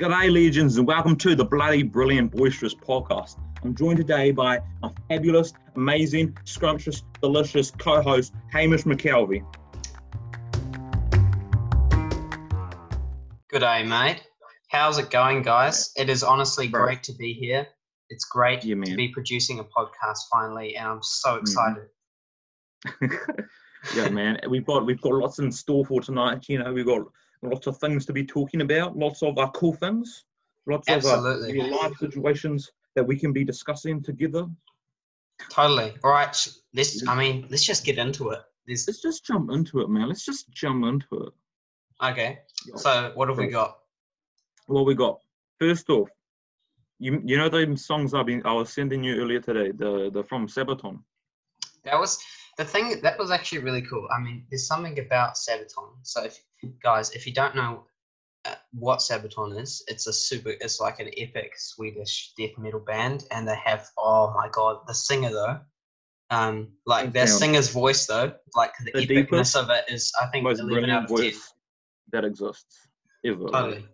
G'day, Legions, and welcome to the Bloody Brilliant Boisterous podcast. I'm joined today by my fabulous, amazing, scrumptious, delicious co host, Hamish McKelvey. Good day, mate. How's it going, guys? It is honestly Bro. great to be here. It's great Yeah, to be producing a podcast finally, and I'm so Mhm. excited. yeah, man. We've got we've got lots in store for tonight. You know, we've got lots of things to be talking about, lots of uh, cool things, lots Absolutely. of uh, live situations that we can be discussing together. Totally. All right. Let's. I mean, let's just get into it. There's, Let's just jump into it, man. Let's just jump into it. okay. So, what have we got? What we got? First off, you you know the songs I've been I was sending you earlier today, the the from Sabaton. That was the thing. That was actually really cool. I mean, there's something about Sabaton. So, if, guys, if you don't know uh, what Sabaton is, it's a super. It's like an epic Swedish death metal band, and they have. Oh my god, the singer though. Um, like their singer's voice though, like the, The epicness of it is, I think, Most brilliant out of ten. voice that exists ever. like. Totally.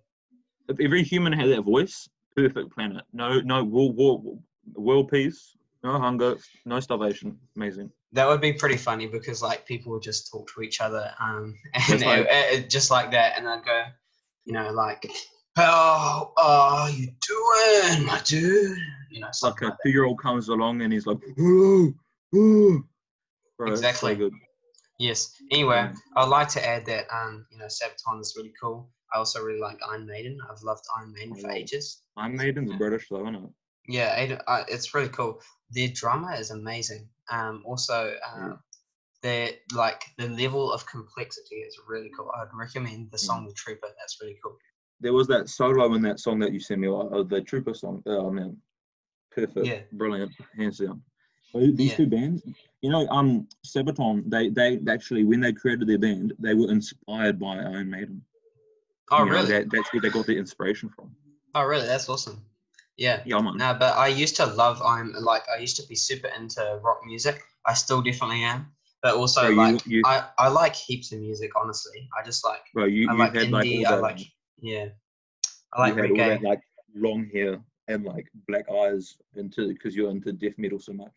if every human had that voice, perfect planet. No, no world, world, world peace, no hunger, no starvation. Amazing. That would be pretty funny because like people would just talk to each other, um, and Just like- it- it- just like that, and I'd go, you know, like, how are you doing, my dude? You know, Like a like two-year-old comes along and he's like, "Whoa, whoa." Bro, so Exactly. good. Yes. Anyway, Mm. I'd like to add that um, you know, Sabaton is really cool. I also really like Iron Maiden. I've loved Iron Maiden for ages. I'm Maiden's British though, isn't it? Yeah, uh, it's really cool. Their drummer is amazing. Um, also, um, Yeah. their like the level of complexity is really cool. I'd recommend Mm. the song "The Trooper." That's really cool. There was that solo in that song that you sent me, uh, the Trooper song. Oh man, perfect, Yeah. brilliant, hands down. These Yeah. two bands, you know, um, Sabaton, they they actually when they created their band, they were inspired by Iron Maiden. Oh, You know, really? that, that's where they got their inspiration from. Oh, really? That's awesome. Yeah. Yeah, man. No, but I used to love I'm like I used to be super into rock music. I still definitely am. But also So you- like you- I, I like heaps of music, honestly. I just like Bro, you, I you like had like indie, all I that, like yeah. I like you had all reggae. that like long hair and like black eyes into because you're into death metal so much.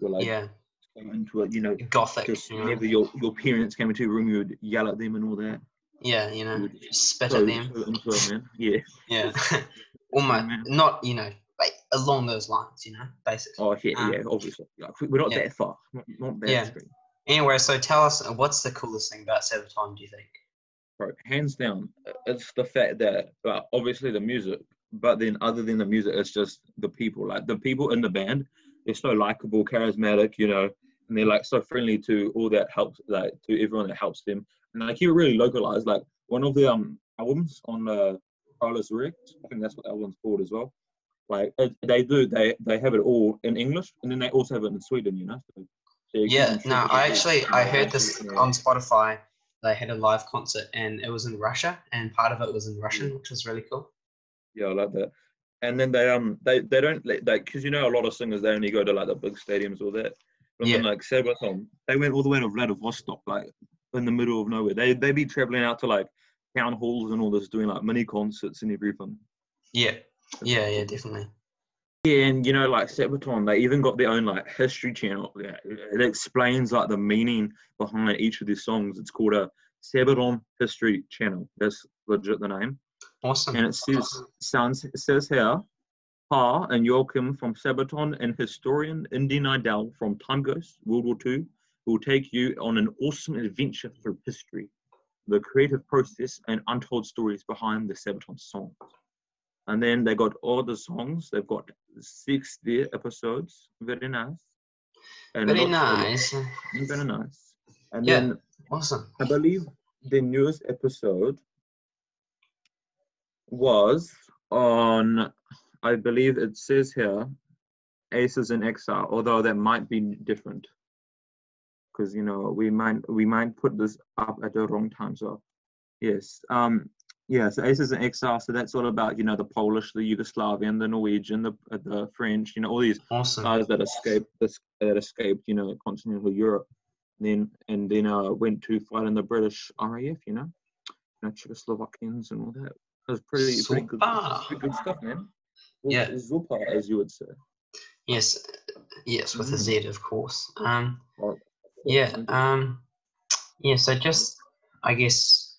You're like yeah. so into it, you know. Gothic. Just you know? whenever your your parents came into your room, you would yell at them and all that. Yeah, you know, You would spit so, at them. so into it, man. Yeah. Yeah. Almost man. not, you know, like along those lines, you know, basically. Oh yeah, Um, yeah. Obviously, like, we're not yeah. that far. Not, not that Yeah. extreme. Anyway, so tell us what's the coolest thing about Sabaton, do you think? Bro, hands down, uh, it's the fact that well, obviously the music, but then other than the music, it's just the people. Like the people in the band, they're so likable, charismatic, you know, and they're like so friendly to all that helps, like to everyone that helps them. And like you really localized. Like one of the um albums on uh, Carolus Rex, I think that's what the album's called as well. Like it, they do, they they have it all in English, and then they also have it in Sweden, you know. So, so Yeah, no, I actually I heard this yeah. on Spotify. They had a live concert and it was in Russia and part of it was in Russian, which was really cool. Yeah, I like that. And then they um they they don't let like because you know a lot of singers they only go to like the big stadiums or that. But then Yeah. like Sabaton, they went all the way to Vladivostok, like in the middle of nowhere. They they be traveling out to like town halls and all this, doing like mini concerts and everything. Yeah. Yeah, yeah, definitely. Yeah, and you know like Sabaton, they even got their own like history channel. Yeah, it explains like the meaning behind each of their songs. It's called a Sabaton History Channel. That's legit the name. Awesome. And it says, sounds, it says here, Pär and Joakim from Sabaton and historian Indy Neidell from Time Ghost, World War II, will take you on an awesome adventure through history, the creative process and untold stories behind the Sabaton songs. And then they got all the songs. They've got 60 episodes. Very nice. And Very nice. Very nice. And Yeah. then Awesome. I believe the newest episode was on, I believe it says here, Aces in Exile, although that might be different. Because, you know, we might we might put this up at the wrong time. So, yes. Um, yeah, so is an Exile, so that's all about, you know, the Polish, the Yugoslavian, the Norwegian, the, uh, the French, you know, all these Awesome. guys that escaped this that escaped, you know, continental Europe, and then and then uh, went to fight in the British RAF, you know, you know, Czechoslovakians and all that. That's pretty, pretty good, pretty good stuff, man. Yeah. Zupa, as you would say. Yes, yes, with a Mm. Z, of course. Um, Well, yeah, um, yeah. So just, I guess,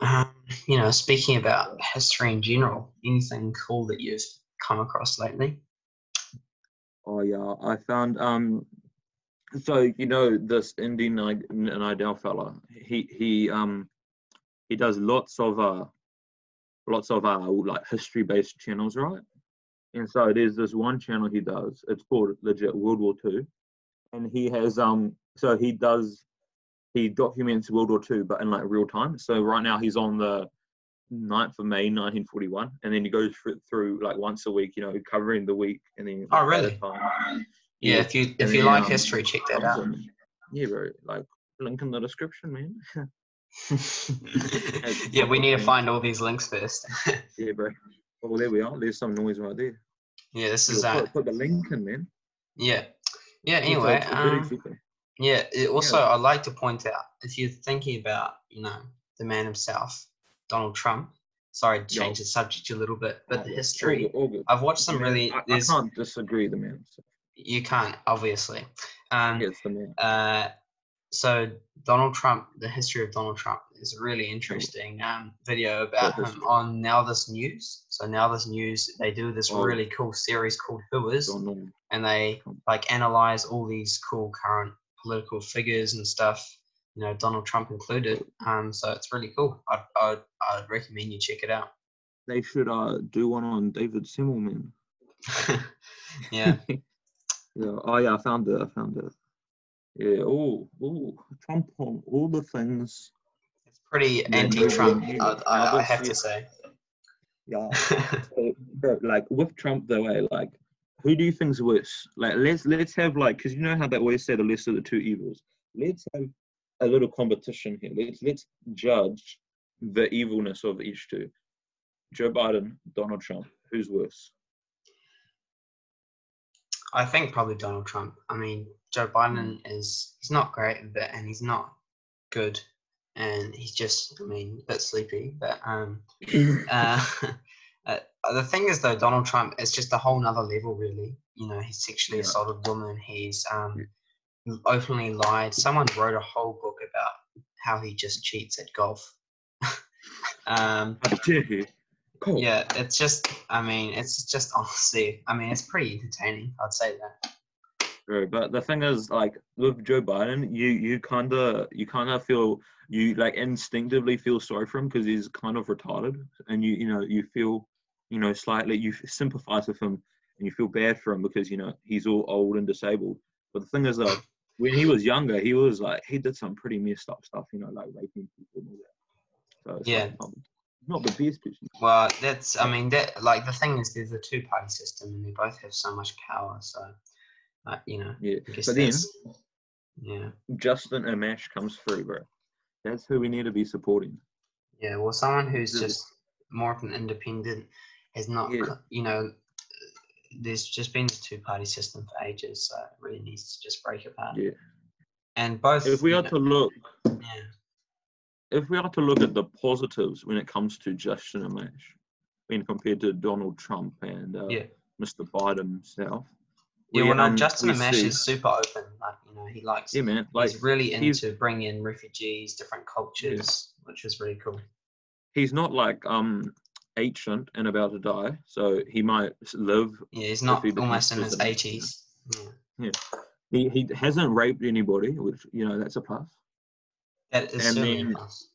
um, you know, speaking about history in general, anything cool that you've come across lately? Oh yeah, I found um. So you know this Indy Ni- Neidell fella. He he um, he does lots of uh, lots of uh like history based channels, right? And so there's this one channel he does. It's called legit World War Two, and he has um. So he does, he documents World War Two, but in like real time. So right now he's on the 9th of May 1941, and then he goes through, through like once a week, you know, covering the week, and then Oh, really? time. Yeah, if you if and you then, like um, history, check that out. awesome. Yeah, bro. Like link in the description, man. yeah, we need to find all these links first. yeah, bro. Well, there we are. There's some noise right there. yeah, this is uh, put, put the link in, man. yeah, yeah. Anyway, um. Yeah. Also, Yeah. I'd like to point out if you're thinking about, you know, the man himself, Donald Trump. Sorry to Yo. change the subject a little bit, but Oh, the yeah, all history. good, all good. I've watched some Yeah, really. I, I can't disagree, the man. So, you can't obviously. Um, the man. uh, so Donald Trump, the history of Donald Trump is a really interesting um, video about him on Now This News. So Now This News, they do this Oh. really cool series called Who Is, and they like analyze all these cool current political figures and stuff. You know, Donald Trump included. Um, so it's really cool. I'd, I'd, I'd recommend you check it out. They should uh do one on David Simmelman. yeah, Yeah. Oh yeah, I found it. I found it. Yeah. Oh, oh, Trump on all the things. it's pretty anti-Trump. yeah, I, I, I have to say. Yeah. So, bro, like with Trump though, eh, like who do you think's worse? Like let's let's have like because you know how they always say the list of the two evils. Let's have a little competition here. Let's let's judge the evilness of each two. Joe Biden, Donald Trump. Who's worse? I think probably Donald Trump. I mean, Joe Biden is he's not great, but and he's not good, and he's just I mean a bit sleepy. But um, uh, uh, the thing is though, Donald Trump is just a whole nother level, really. You know, he's sexually Yeah. assaulted women. He's um, openly lied. Someone wrote a whole book about how he just cheats at golf. um, How dare you? Cool. yeah, it's just. I mean, it's just honestly. I mean, it's pretty entertaining. I'd say that. True, but the thing is, like with Joe Biden, you you kind of you kind of feel you like instinctively feel sorry for him because he's kind of retarded, and you you know you feel you know slightly you sympathize with him and you feel bad for him because you know he's all old and disabled. But the thing is, though, when he was younger, he was like he did some pretty messed up stuff, you know, like raping people and all that. So it's Yeah. like, not, not the best picture. Well, that's. I mean, that. Like the thing is, there's a two-party system, and they both have so much power. So, uh, you know, Yeah, but then yeah, Justin Amash comes through, bro. That's who we need to be supporting. yeah. Well, someone who's just more of an independent has not. Yeah. You know, there's just been this two-party system for ages, so it really needs to just break apart. Yeah. And both. If we are know- to look yeah, if we are to look at the positives when it comes to Justin Amash, when compared to Donald Trump and uh, Yeah. Mr. Biden himself, yeah. we, Well, no, um, Justin Amash see- is super open. Like, you know, he likes. yeah, man, like he's really he's- into bringing in refugees, different cultures, which is really cool. he's not like um ancient and about to die, so he might live. Yeah, he's not he almost in his president, yeah. eighties. Yeah. He he hasn't raped anybody, which you know that's a plus. That is And then- plus.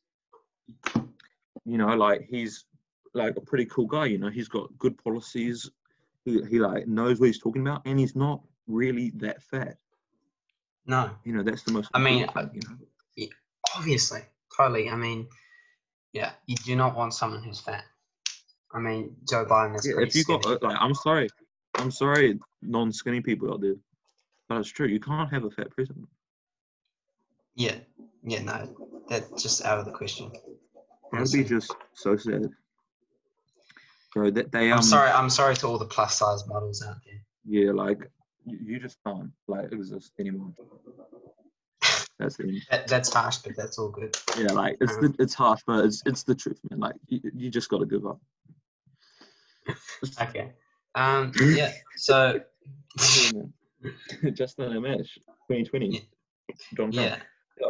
You know, like he's like a pretty cool guy. You know, he's got good policies. He he like knows what he's talking about, and he's not really that fat. No, You know, that's the most. I mean, thing, you know? obviously, totally. I mean, yeah, you do not want someone who's fat. I mean, Joe Biden is Yeah, if you got skinny. uh, like, I'm sorry, I'm sorry, non-skinny people out there, but it's true. You can't have a fat president. Yeah, yeah, no, that's just out of the question. That'd be just so sad. Bro, that they um I'm sorry. I'm sorry to all the plus size models out there. yeah, like you, just can't like exist anymore. That's the That, that's harsh, but that's all good. yeah. Like it's the, it's harsh, but it's it's the truth, man. Like you, you just got to give up. Okay. Um. Yeah. So. just Justin Amash, 2020. Donald Trump. Yeah.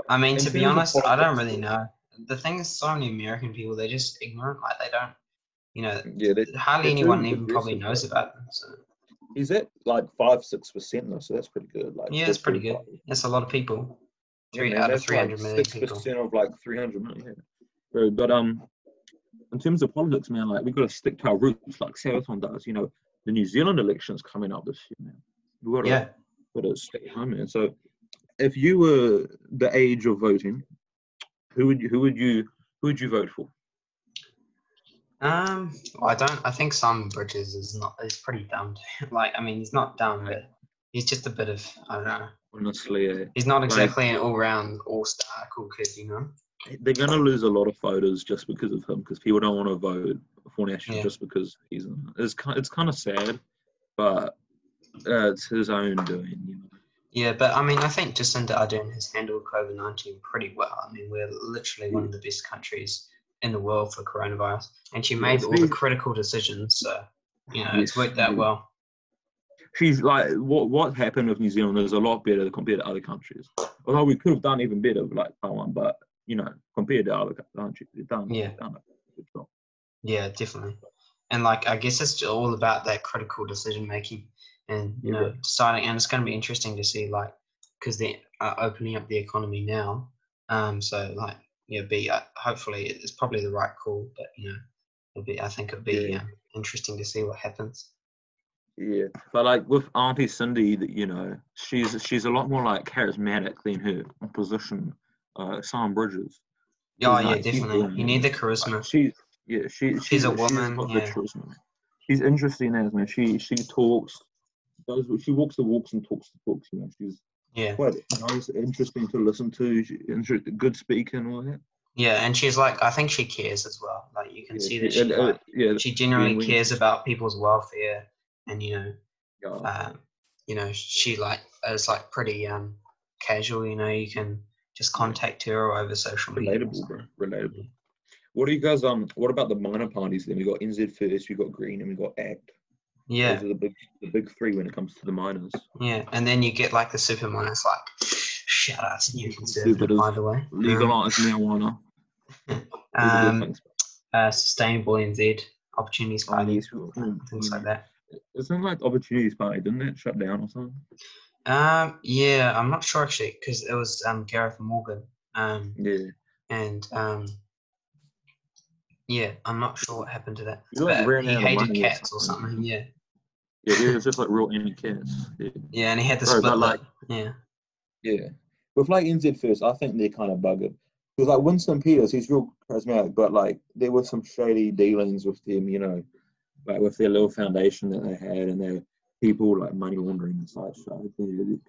I mean, In to be honest, I don't really know. The thing is, so many American people, they're just ignorant. Like they don't, you know, Yeah, they, hardly anyone even probably knows about them. So he's at like five six percent though, so that's pretty good. Like Yeah, it's pretty good. parties. that's a lot of people. Three man, out of that's three hundred million Six people. percent of like three hundred million. Yeah. Bro, but um, in terms of politics, man, like we got to stick to our roots, like Sabaton does. You know, the New Zealand election's coming up this year, man. We got to Yeah. got to stay home, man. So, if you were the age of voting, who would you who would you who would you vote for? Um. Well, I don't. I think Simon Bridges is not. Is pretty dumb. like, I mean, he's not dumb, but he's just a bit of. I don't know. Honestly, uh, He's not Like- exactly an all-round all-star cool kid, you know. they're gonna lose a lot of voters just because of him, because people don't want to vote for National Yeah. just because he's. In. It's kind it's kind of sad, but uh, it's his own doing. You know. Yeah, but I mean, I think Jacinda Ardern has handled COVID nineteen pretty well. I mean, we're literally one of the best countries in the world for coronavirus, and she made all the critical decisions. So, you know, it's worked out well. She's like what what happened with New Zealand is a lot better compared to other countries. Although we could have done even better with like Taiwan, but you know compared to other countries, we've done Yeah. done a good job. Yeah, definitely. And like, I guess it's all about that critical decision making, and you Yeah. know, deciding. And it's going to be interesting to see, like, because they're uh, opening up the economy now. Um, so like, yeah, be uh, hopefully it's probably the right call, but you know, it'll be. I think it'll be Yeah. um, interesting to see what happens. Yeah, but like with Auntie Cindy, that you know, she's she's a lot more like charismatic than her opposition, uh, Sam Bridges. Oh yeah, like, definitely. You need the Like, charisma. she, yeah, she, She's a got woman, the yeah. charisma. She's interesting as man. She she talks, does she walks the walks and talks the talks. You know, she's Yeah, quite nice, interesting to listen to. She, good speaker and all that. yeah, and she's like, I think she cares as well. Like you can Yeah, see that she- and, uh, yeah, she genuinely genuine. cares about people's welfare, and you know, um, you know, she like is like pretty um casual. You know, you can just contact her over social media. relatable, bro. Relatable. What do you guys um? What about the minor parties? Then we got NZ first, we got Green, and we got ACT. Yeah, Those are the big, the big three when it comes to the minors. yeah, and then you get like the super minus, like shut us, you conservative, by the way. Um, Legalize marijuana. Those are good um, uh, sustainable NZ opportunities Oh, party, uh, things like that. Isn't like Opportunities Party? Didn't it shut down or something? Um, yeah, I'm not sure actually because it was um Gareth Morgan. Um, Yeah. and um, yeah, I'm not sure what happened to that. He, like, he hated cats or something. Yeah, Yeah, it was just like real any cats. Yeah. yeah, and he had the Bro, split like- Yeah, Yeah. With like NZ first, I think they're kind of buggered. Because like Winston Peters, he's real charismatic, but like there were some shady dealings with them, you know, like with their little foundation that they had and their people like money laundering and such. So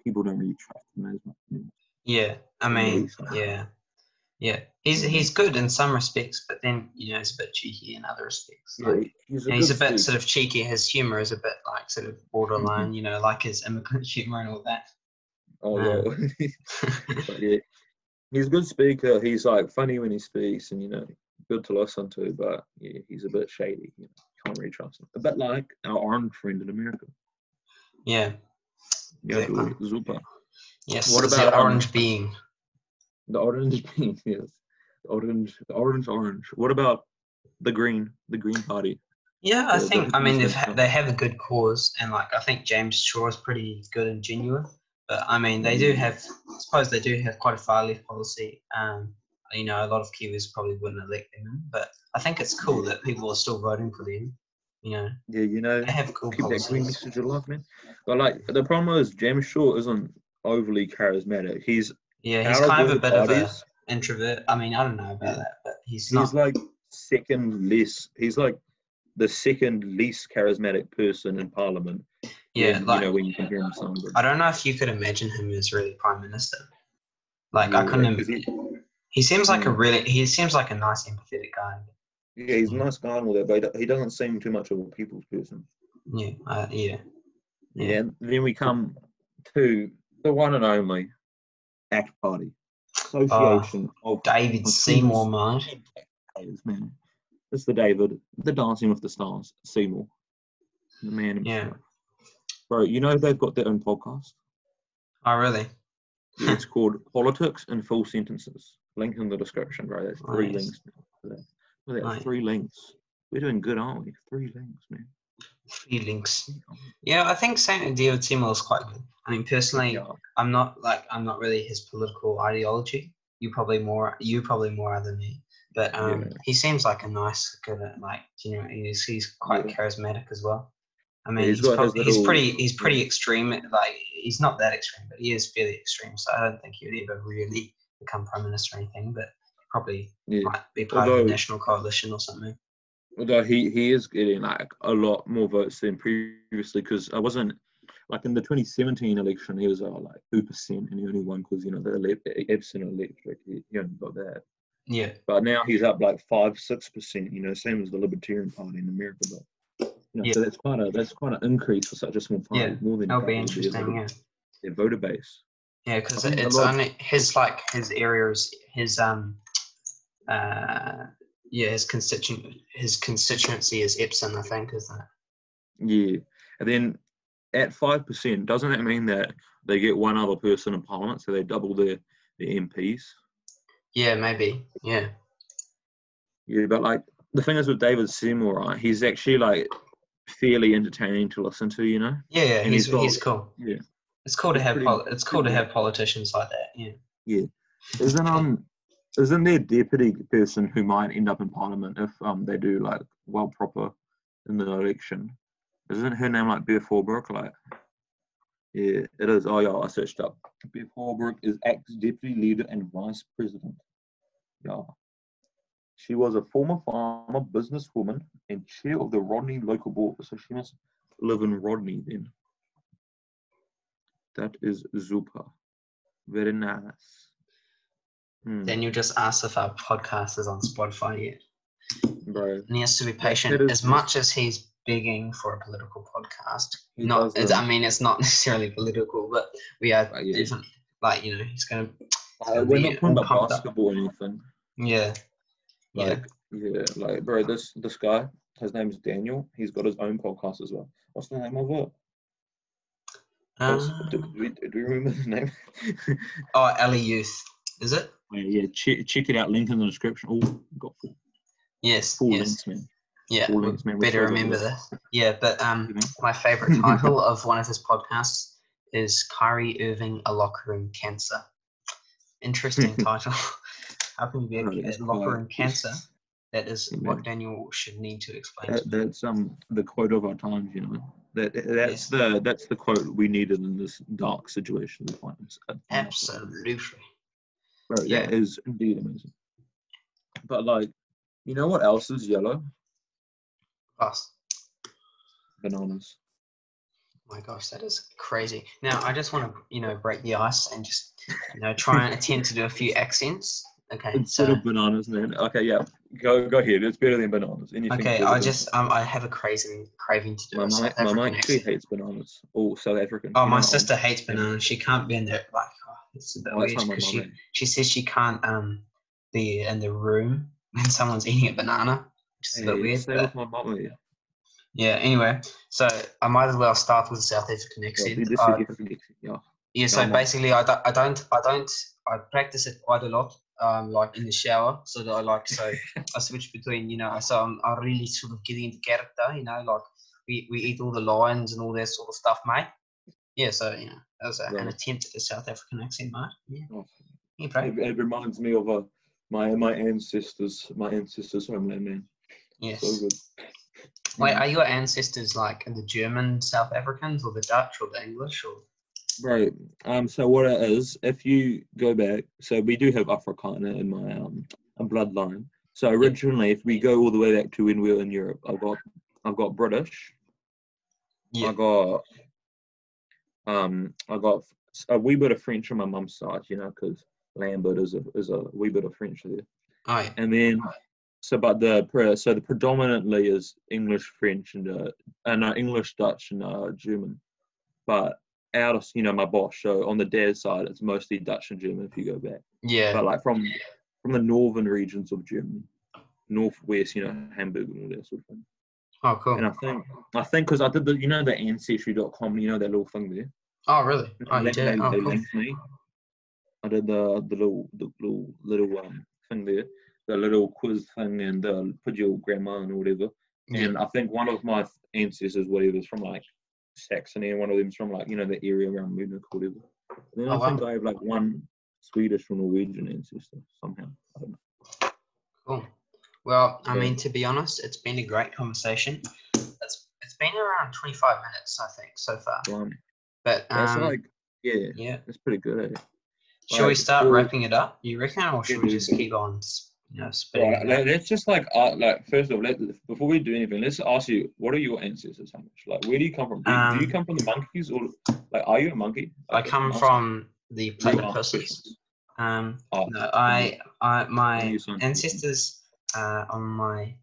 people don't really trust them as much. yeah. I mean, yeah, yeah. He's he's good in some respects, but then you know he's a bit cheeky in other respects. Yeah, he's a, he's a bit sort of cheeky. His humor is a bit like sort of borderline, you know, like his immigrant humor and all that. Oh uh, yeah. yeah, he's a good speaker. He's like funny when he speaks, and you know, good to listen to. But yeah, he's a bit shady. You know, can't really trust him. A bit like our orange friend in America. yeah. Yeah, Exactly. Zupa. Yes. What about, um, orange being? The orange bean, yes. The orange, the orange, orange. What about the green, the green party? Yeah, I the- think. the I mean, they've ha- they have a good cause, and like I think James Shaw is pretty good and genuine. But I mean, they do have. I suppose they do have quite a far left policy. Um, you know, a lot of Kiwis probably wouldn't elect them, but I think it's cool that people are still voting for them. You know, Yeah, you know, they have cool keep that green policies. message alive, man. But like, the problem is James Shaw isn't overly charismatic. He's Yeah, he's kind of a bit of an introvert. I mean, I don't know about that, but he's not. he's like second less. He's like the second least charismatic person in Parliament. Yeah, when, like you know when you compare him to. I don't know if you could imagine him as really prime minister. Like I Yeah, couldn't. 'cause Im- he- he seems like a Mm. really. He seems like a nice, empathetic guy. Yeah, he's a nice guy and all that, but he he doesn't seem too much of a people's person. Yeah, uh, yeah, Yeah. and then we come to the one and only ACT Party. Association oh, of David Seymour, mate. Man. It's the David, the Dancing with the Stars, Seymour, the man Yeah. Bro, you know they've got their own podcast. Oh, really? It's called Politics in Full Sentences. Link in the description, bro. That's three Nice. links. Look at that, three links. We're doing good, aren't we? Three links, man. Feelings. Yeah, I think Saint David Seymour is quite good. I mean, personally, Yeah. I'm not like I'm not really his political ideology. You probably more you probably more are than me. But um, Yeah. he seems like a nice, good, like you know, he's he's quite Yeah. charismatic as well. I mean, he's he's, got his prob- he's pretty he's pretty extreme. Like he's not that extreme, but he is fairly extreme. So I don't think he would ever really become prime minister or anything. But probably might be part of Although- the national coalition or something. Although he, he is getting like a lot more votes than previously because I wasn't like in the 2017 election he was uh, like two percent and he only won because you know the ele- Epsom electorate he, he only got that. Yeah, But now he's up like five six percent. You know, same as the Libertarian Party in America. But you know, Yeah. so that's quite a that's quite an increase for such a small party. Yeah, more than that'll be interesting. Yeah. Their voter base. Yeah, because I think a it's only his like his areas, his um, uh, yeah, his constituent, his constituency is Epsom, I think, isn't it? Yeah, and then at five percent, doesn't that mean that they get one other person in Parliament, so they double their their MPs? Yeah, maybe. Yeah, Yeah, but like the thing is with David Seymour, right? He's actually like fairly entertaining to listen to. You know? yeah, yeah. And He's he's got- he's cool. Yeah. It's cool to have pretty- pol- it's cool to have politicians like that. Yeah. Yeah. Isn't um isn't there a deputy person who might end up in Parliament if um they do like well proper in the election? Isn't her name like Beth Houlbrooke? Like, yeah, it is. Oh yeah, I searched up. Beth Houlbrooke is ex deputy leader and vice president. Yeah. She was a former farmer, businesswoman, and chair of the Rodney local board. So she must live in Rodney then. That is super. Very nice. Hmm, Then you just ask if our podcast is on Spotify yet. bro. And he has to be patient. is- As much as he's begging for a political podcast, not. It's, I mean, it's not necessarily political, but we are Uh, yeah. different. Like you know, he's gonna. Uh, we're not talking about pumped up. basketball or anything. Yeah. Yeah. Like, yeah. like, bro, this this guy, his name's Daniel. He's got his own podcast as well. What's the name of it? Um, do, do, we, do we remember the name? Oh, Alley Youth, is it? Yeah, yeah check, check it out. Link in the description. Oh, got full, Yes. full yes. links, man. Yeah. We links, man. Better remember this. Yeah, but um, my favorite title of one of his podcasts is Kyrie Irving, a locker room cancer. Interesting title. How can you be a, locker room cancer? That is Yeah, what. Daniel should need to explain. That, to that's um the quote of our times, you know. That that's the that's the quote we needed in this dark situation we find ourselves. Absolutely. Bro, Yeah. that is indeed amazing. But like, you know what else is yellow? Us. Bananas. My gosh, that is crazy. Now, I just want to, you know, break the ice and just, you know, try and attempt to do a few accents. Okay, Instead so of bananas, then okay, yeah, go go ahead. It's better than bananas. Anything okay, I just, um, I have a crazy craving to do my a South my African mom actually hates bananas. Oh, South African. Oh, my know, sister hates bananas. She can't be in there. Like, oh, it's a bit Oh, weird because she, she says she can't um be in the room when someone's eating a banana, which is a bit weird. stay but- with my mom. Yeah, yeah. Anyway, so I might as well start with the South African yeah, accent. is Uh, yeah. Yeah, so Yeah, man. basically, I don't, I don't, I don't, I practice it quite a lot, um, like in the shower. So that I like, so I switch between, you know, so I'm, I'm really sort of getting into character, you know, like we, we eat all the lions and all that sort of stuff, mate. Yeah, so you know, that was a, an attempt at a South African accent, mate. Yeah, Oh, yeah. It, it reminds me of uh, my my ancestors, my ancestors' homeland, man. Yes. So good. Wait, are your ancestors like the German South Africans or the Dutch or the English or? Right. Um. So what it is, if you go back, so we do have Afrikaner in my um bloodline. So originally, if we go all the way back to when we were in Europe, I've got I've got British. Yeah. I got um I got a wee bit of French on my mum's side, you know, because Lambert is a is a wee bit of French there. Yeah. And then so but the so the predominantly is English, French, and uh, and uh, English, Dutch, and uh, German. But out of you know my boss. So on the dad's side, it's mostly Dutch and German if you go back. Yeah. But like from from the northern regions of Germany, northwest, you know, Hamburg and all that sort of thing. oh, cool. And I think I think because I did the you know the ancestry.com, you know that little thing there. Oh, really? Oh, you did? Oh, cool. linked me. I did the the little the little little um thing there, the little quiz thing, and uh, put your grandma and whatever. Yeah. And I think one of my ancestors, whatever, is from like Saxony, and one of them's from like you know the area around Munich, or whatever. And then Oh, I think wow. I have like one Swedish or Norwegian ancestor somehow. I don't know. Cool. Well, I Yeah. mean, to be honest, it's been a great conversation. It's it's been around 25 minutes, I think, so far. Blimey. But That's um, like yeah, yeah. that's pretty good. Eh? Should we start for- wrapping it up? You reckon, or should we just keep on, you know, spitting? Right, let's just like uh, like first of all, let, before we do anything, let's ask you, what are your ancestors? Hamish? Like, where do you come from? Do, you- do you Um, come from the monkeys, or like, are you a monkey? I come from the platypuses. Um, Oh, no, I, I, my ancestors uh, on my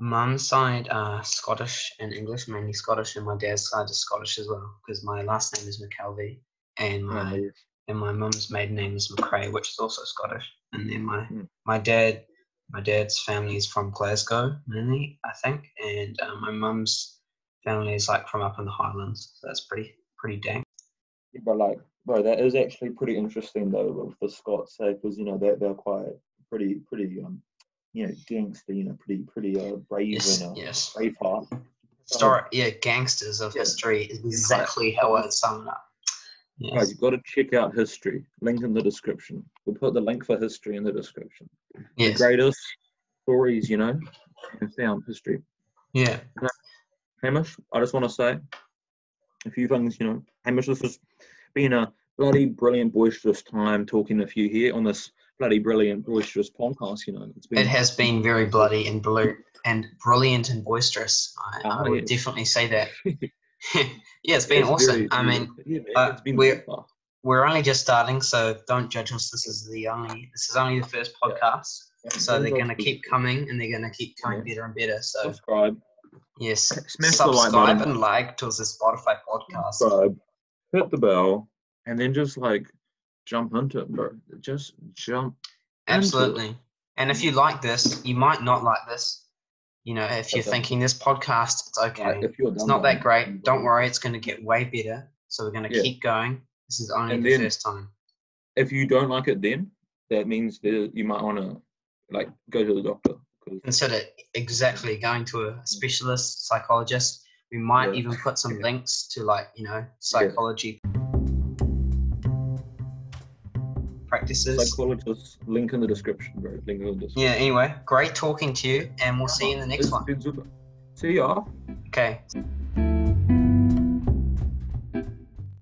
mum's side are Scottish and English, mainly Scottish, and my dad's side is Scottish as well, because my last name is McKelvey, and Oh, my yes. and my mum's maiden name is McRae, which is also Scottish. And then my Mm. my dad, my dad's family is from Glasgow mainly, I think, and uh, my mum's family is like from up in the Highlands. So that's pretty pretty dang. But like, bro, that is actually pretty interesting though with the Scots, because you know they're they're quite pretty pretty um you know gangster, you know, pretty pretty uh brave Yes, and uh, yes. brave heart. Story, yeah, gangsters of Yeah. history is exactly how I'd sum it up. Guys, you've got to check out history. Link in the description. We'll put the link for history in the description. Yes. The greatest stories, you know, hands down history. Yeah. Hamish, I just want to say a few things, you know. Hamish, this has been a bloody brilliant, boisterous time talking to you here on this bloody brilliant, boisterous podcast, you know. It's been It has been very bloody and blue and brilliant and boisterous. I, I Oh, would yes. definitely say that. yeah, it's been It's awesome. very- I mean, yeah, uh, it's been we're- we're only just starting, so don't judge us. This is the only this is only the first Yeah. podcast. So they're gonna keep coming and they're gonna keep coming Yeah. better and better. So subscribe, yes, smash the like subscribe button. and like to the Spotify podcast. subscribe, hit the bell, and then just like jump into it, bro. Just jump. Absolutely. And if you like this, you might not like this. You know, if you're Okay. thinking this podcast, it's okay. Like, if you're it's not that great. Don't worry, it's going to get way better. So we're going to Yeah. keep going. This is only And the then- first time. If you don't like it, then that means that you might want to like go to the doctor. Consider exactly going to a specialist psychologist. We might Yeah. even put some Yeah. links to like you know psychology practices. Psychologist link in the description, bro. Link in the description. Yeah. Anyway, great talking to you, and we'll see you in the next It's one. been super. See ya. Okay.